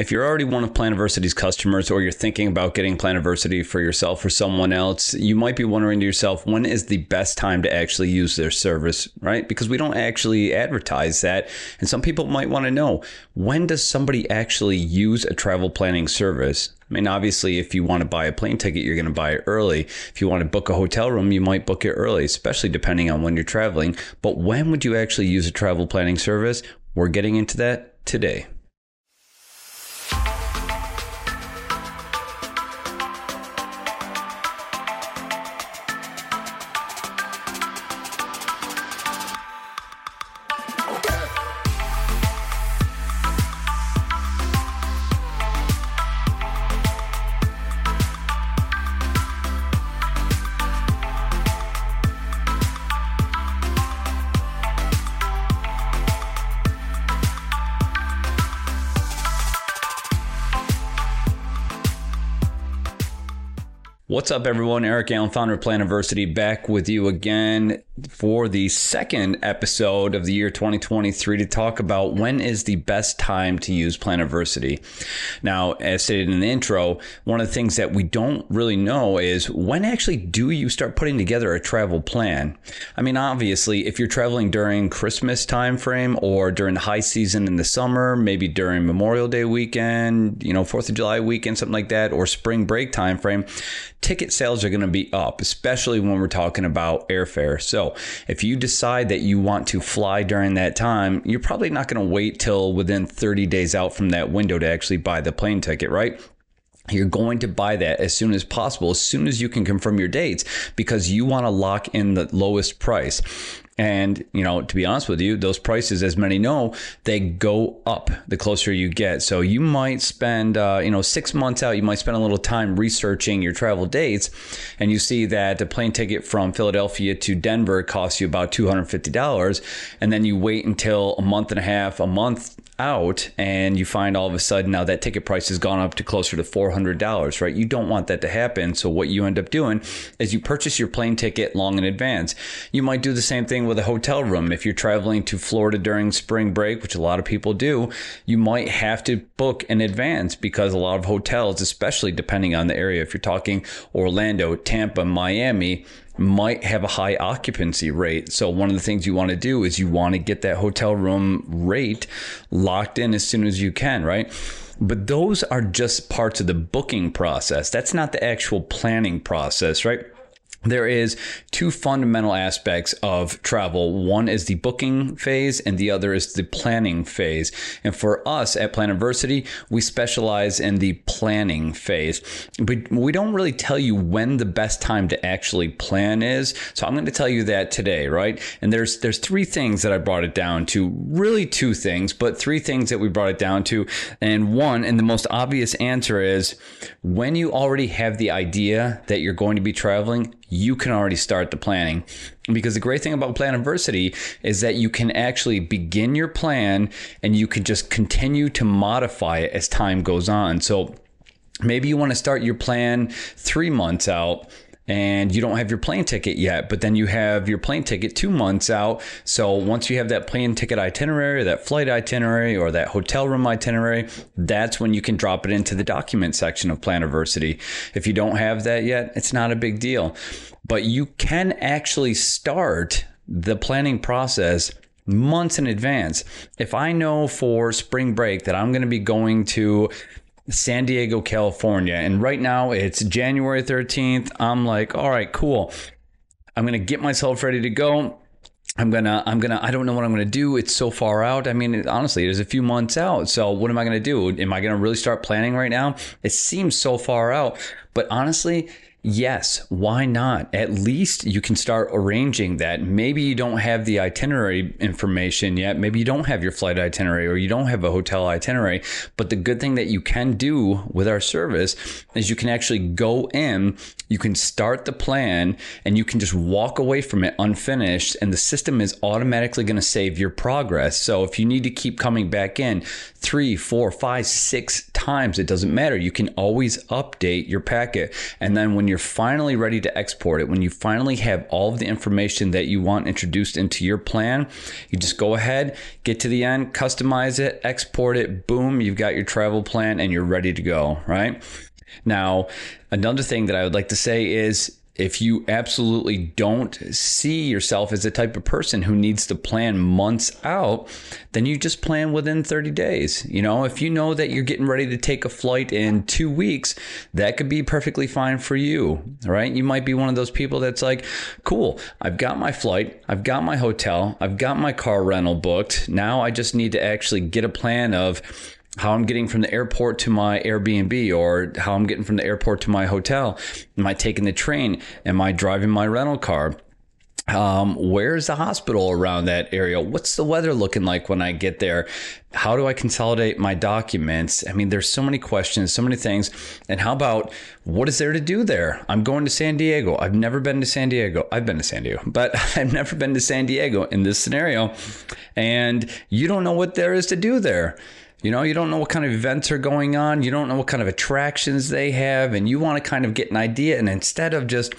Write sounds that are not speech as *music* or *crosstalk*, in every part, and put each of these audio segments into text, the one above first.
If you're already one of Planiversity's customers or you're thinking about getting Planiversity for yourself or someone else, you might be wondering to yourself, when is the best time to actually use their service, right? Because we don't actually advertise that. And some people might want to know, when does somebody actually use a travel planning service? I mean, obviously, if you want to buy a plane ticket, you're going to buy it early. If you want to book a hotel room, you might book it early, especially depending on when you're traveling. But when would you actually use a travel planning service? We're getting into that today. What's up, everyone? Eric Allen, founder of Planiversity, back with you again for the second episode of the year 2023 to talk about when is the best time to use Planiversity. Now, as stated in the intro, one of the things that we don't really know is when actually do you start putting together a travel plan? I mean, obviously, if you're traveling during Christmas time frame or during high season in the summer, maybe during Memorial Day weekend, you know, 4th of July weekend, something like that, or spring break time frame, ticket sales are going to be up, especially when we're talking about airfare. So if you decide that you want to fly during that time, you're probably not going to wait till within 30 days out from that window to actually buy the plane ticket, right? You're going to buy that as soon as possible, as soon as you can confirm your dates, because you want to lock in the lowest price. And, you know, to be honest with you, those prices, as many know, they go up the closer you get. So you might spend, uh, you know, six months out, you might spend a little time researching your travel dates. And you see that a plane ticket from Philadelphia to Denver costs you about $250. And then you wait until a month and a half, a month out and you find all of a sudden now that ticket price has gone up to closer to $400, right? You don't want that to happen. So what you end up doing is you purchase your plane ticket long in advance. You might do the same thing with a hotel room. If you're traveling to Florida during spring break, which a lot of people do, you might have to book in advance because a lot of hotels, especially depending on the area, if you're talking Orlando, Tampa, Miami, might have a high occupancy rate. So one of the things you want to do is you want to get that hotel room rate locked in as soon as you can, right? But those are just parts of the booking process. That's not the actual planning process, right? There is two fundamental aspects of travel. One is the booking phase and the other is the planning phase. And for us at Planiversity, we specialize in the planning phase. But we don't really tell you when the best time to actually plan is. So I'm going to tell you that today, right? And there's there's three things that I brought it down to. Really two things, but three things that we brought it down to. And one, and the most obvious answer is when you already have the idea that you're going to be traveling, you can already start the planning. Because the great thing about Planiversity is that you can actually begin your plan and you can just continue to modify it as time goes on. So maybe you want to start your plan three months out and you don't have your plane ticket yet, but then you have your plane ticket two months out. So once you have that plane ticket itinerary, that flight itinerary, or that hotel room itinerary, that's when you can drop it into the document section of Planiversity. If you don't have that yet, it's not a big deal, but you can actually start the planning process months in advance. If I know for spring break that I'm going to be going to San Diego, California. And right now it's January 13th. I'm like, all right, cool. I'm going to get myself ready to go. I'm gonna, I'm gonna, I don't know what I'm gonna do. It's so far out. I mean, honestly, it is a few months out. So what am I gonna do? Am I gonna really start planning right now? It seems so far out, but honestly, Yes, why not? At least you can start arranging that. Maybe you don't have the itinerary information yet. Maybe you don't have your flight itinerary or you don't have a hotel itinerary. But the good thing that you can do with our service is you can actually go in, you can start the plan, and you can just walk away from it unfinished. And the system is automatically going to save your progress. So if you need to keep coming back in three, four, five, six times. It doesn't matter. You can always update your packet. And then when you're finally ready to export it, when you finally have all of the information that you want introduced into your plan, you just go ahead, get to the end, customize it, export it, boom, you've got your travel plan and you're ready to go, right? Now, another thing that I would like to say is if you absolutely don't see yourself as the type of person who needs to plan months out, then you just plan within 30 days. You know, if you know that you're getting ready to take a flight in two weeks, that could be perfectly fine for you, right? You might be one of those people that's like, cool, I've got my flight, I've got my hotel, I've got my car rental booked. Now I just need to actually get a plan of, how I'm getting from the airport to my Airbnb or how I'm getting from the airport to my hotel. Am I taking the train? Am I driving my rental car? Um, where's the hospital around that area? What's the weather looking like when I get there? How do I consolidate my documents? I mean, there's so many questions, so many things. And how about what is there to do there? I'm going to San Diego. I've never been to San Diego. I've been to San Diego, *laughs* but I've never been to San Diego in this scenario. And you don't know what there is to do there. You know, you don't know what kind of events are going on. You don't know what kind of attractions they have. And you want to kind of get an idea. And instead of just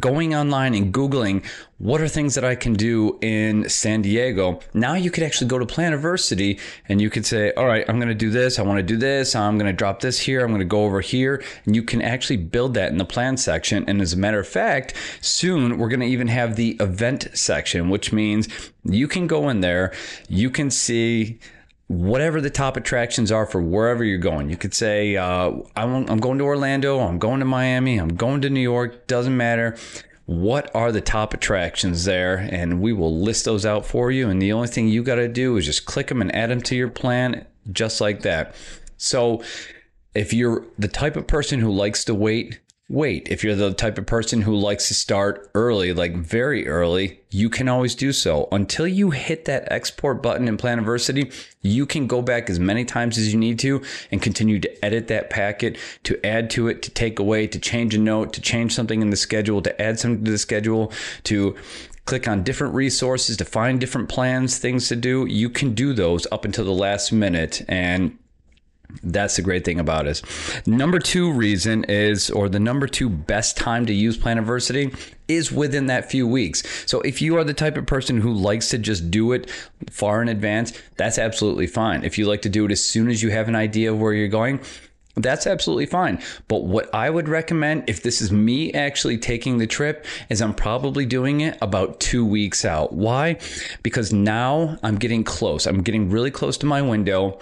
going online and Googling what are things that I can do in San Diego, now you could actually go to Planiversity and you could say, all right, I'm going to do this. I want to do this. I'm going to drop this here. I'm going to go over here. And you can actually build that in the plan section. And as a matter of fact, soon we're going to even have the event section, which means you can go in there. You can see whatever the top attractions are for wherever you're going. You could say, uh, I'm, going to Orlando, I'm going to Miami, I'm going to New York, doesn't matter. What are the top attractions there? And we will list those out for you. And the only thing you got to do is just click them and add them to your plan, just like that. So if you're the type of person who likes to wait, wait. If you're the type of person who likes to start early, like very early, you can always do so. Until you hit that export button in Planiversity, you can go back as many times as you need to and continue to edit that packet, to add to it, to take away, to change a note, to change something in the schedule, to add something to the schedule, to click on different resources, to find different plans, things to do. You can do those up until the last minute and that's the great thing about it. Number two reason is, or the number two best time to use Planiversity is within that few weeks. So if you are the type of person who likes to just do it far in advance, that's absolutely fine. If you like to do it as soon as you have an idea of where you're going, that's absolutely fine. But what I would recommend, if this is me actually taking the trip, is I'm probably doing it about two weeks out. Why? Because now I'm getting close. I'm getting really close to my window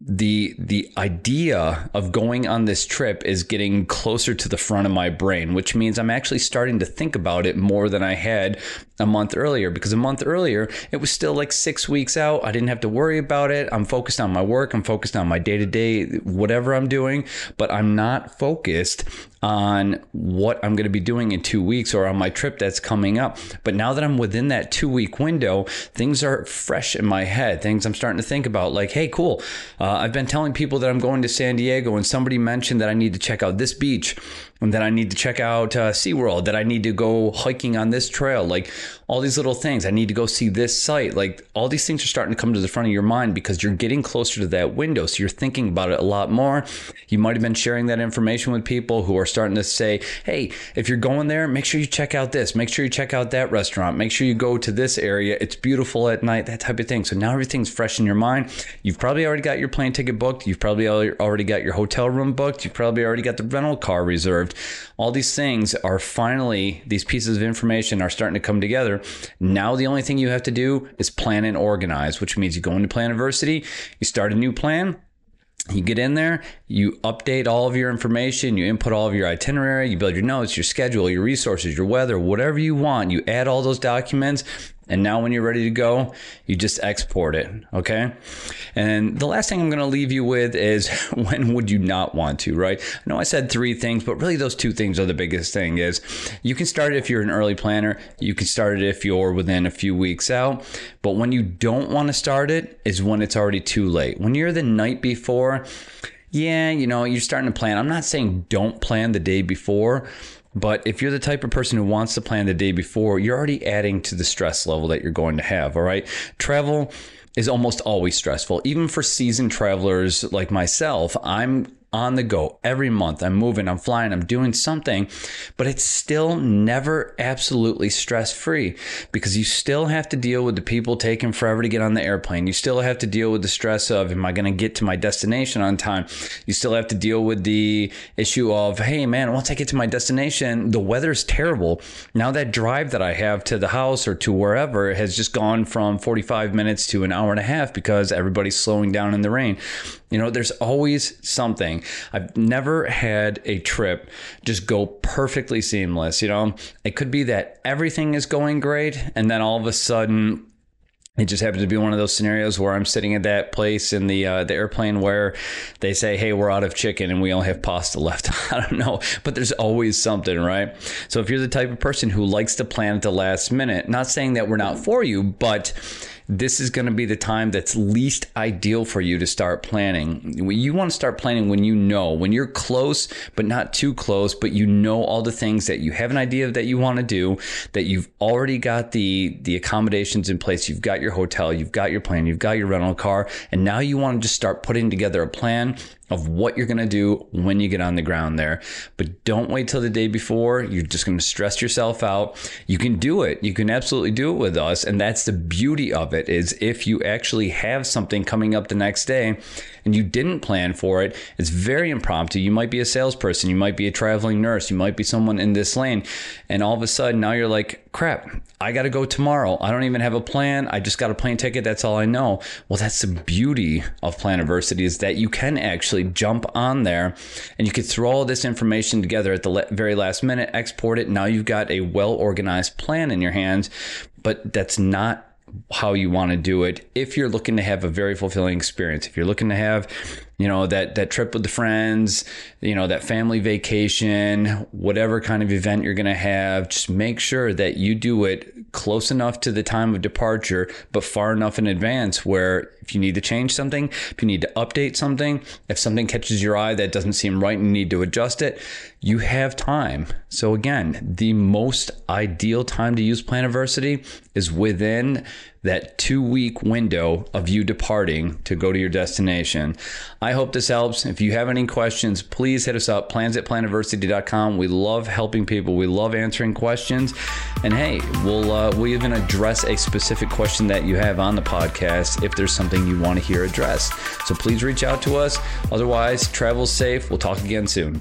the the idea of going on this trip is getting closer to the front of my brain which means i'm actually starting to think about it more than i had a month earlier because a month earlier it was still like 6 weeks out i didn't have to worry about it i'm focused on my work i'm focused on my day-to-day whatever i'm doing but i'm not focused on what I'm going to be doing in two weeks or on my trip that's coming up. But now that I'm within that two week window, things are fresh in my head. Things I'm starting to think about, like, hey, cool. Uh, I've been telling people that I'm going to San Diego, and somebody mentioned that I need to check out this beach and that I need to check out uh, SeaWorld, that I need to go hiking on this trail, like all these little things. I need to go see this site. Like all these things are starting to come to the front of your mind because you're getting closer to that window. So you're thinking about it a lot more. You might have been sharing that information with people who are starting to say, hey, if you're going there, make sure you check out this, make sure you check out that restaurant, make sure you go to this area. It's beautiful at night, that type of thing. So now everything's fresh in your mind. You've probably already got your plane ticket booked. You've probably already got your hotel room booked. You've probably already got the rental car reserved all these things are finally, these pieces of information are starting to come together. Now, the only thing you have to do is plan and organize, which means you go into Planiversity, you start a new plan, you get in there, you update all of your information, you input all of your itinerary, you build your notes, your schedule, your resources, your weather, whatever you want. You add all those documents, and now when you're ready to go, you just export it. Okay. And the last thing I'm going to leave you with is *laughs* when would you not want to, right? I know I said three things, but really those two things are the biggest thing is you can start it if you're an early planner. You can start it if you're within a few weeks out. But when you don't want to start it is when it's already too late. When you're the night before, yeah, you know, you're starting to plan. I'm not saying don't plan the day before, but if you're the type of person who wants to plan the day before, you're already adding to the stress level that you're going to have. All right. Travel is almost always stressful. Even for seasoned travelers like myself, I'm on the go every month. I'm moving, I'm flying, I'm doing something, but it's still never absolutely stress free because you still have to deal with the people taking forever to get on the airplane. You still have to deal with the stress of, am I going to get to my destination on time? You still have to deal with the issue of, hey man, once I get to my destination, the weather's terrible. Now that drive that I have to the house or to wherever has just gone from 45 minutes to an hour and a half because everybody's slowing down in the rain. You know, there's always something. I've never had a trip just go perfectly seamless. You know, it could be that everything is going great, and then all of a sudden, it just happens to be one of those scenarios where I'm sitting at that place in the uh, the airplane where they say, "Hey, we're out of chicken and we only have pasta left." *laughs* I don't know, but there's always something, right? So if you're the type of person who likes to plan at the last minute, not saying that we're not for you, but this is going to be the time that's least ideal for you to start planning. You want to start planning when you know, when you're close, but not too close, but you know all the things that you have an idea that you want to do, that you've already got the, the accommodations in place. You've got your hotel, you've got your plan, you've got your rental car, and now you want to just start putting together a plan of what you're going to do when you get on the ground there. But don't wait till the day before. You're just going to stress yourself out. You can do it. You can absolutely do it with us. And that's the beauty of it is if you actually have something coming up the next day and you didn't plan for it, it's very impromptu. You might be a salesperson. You might be a traveling nurse. You might be someone in this lane. And all of a sudden now you're like, crap, I got to go tomorrow. I don't even have a plan. I just got a plane ticket. That's all I know. Well, that's the beauty of Planiversity is that you can actually jump on there and you could throw all this information together at the very last minute, export it. Now you've got a well organized plan in your hands, but that's not how you want to do it. If you're looking to have a very fulfilling experience if you're looking to have you know that that trip with the friends you know that family vacation whatever kind of event you're going to have just make sure that you do it close enough to the time of departure but far enough in advance where if you need to change something if you need to update something if something catches your eye that doesn't seem right and you need to adjust it you have time so again the most ideal time to use planiversity is within that two week window of you departing to go to your destination. I hope this helps. If you have any questions, please hit us up, plans at planiversity.com. We love helping people, we love answering questions. And hey, we'll, uh, we'll even address a specific question that you have on the podcast if there's something you want to hear addressed. So please reach out to us. Otherwise, travel safe. We'll talk again soon.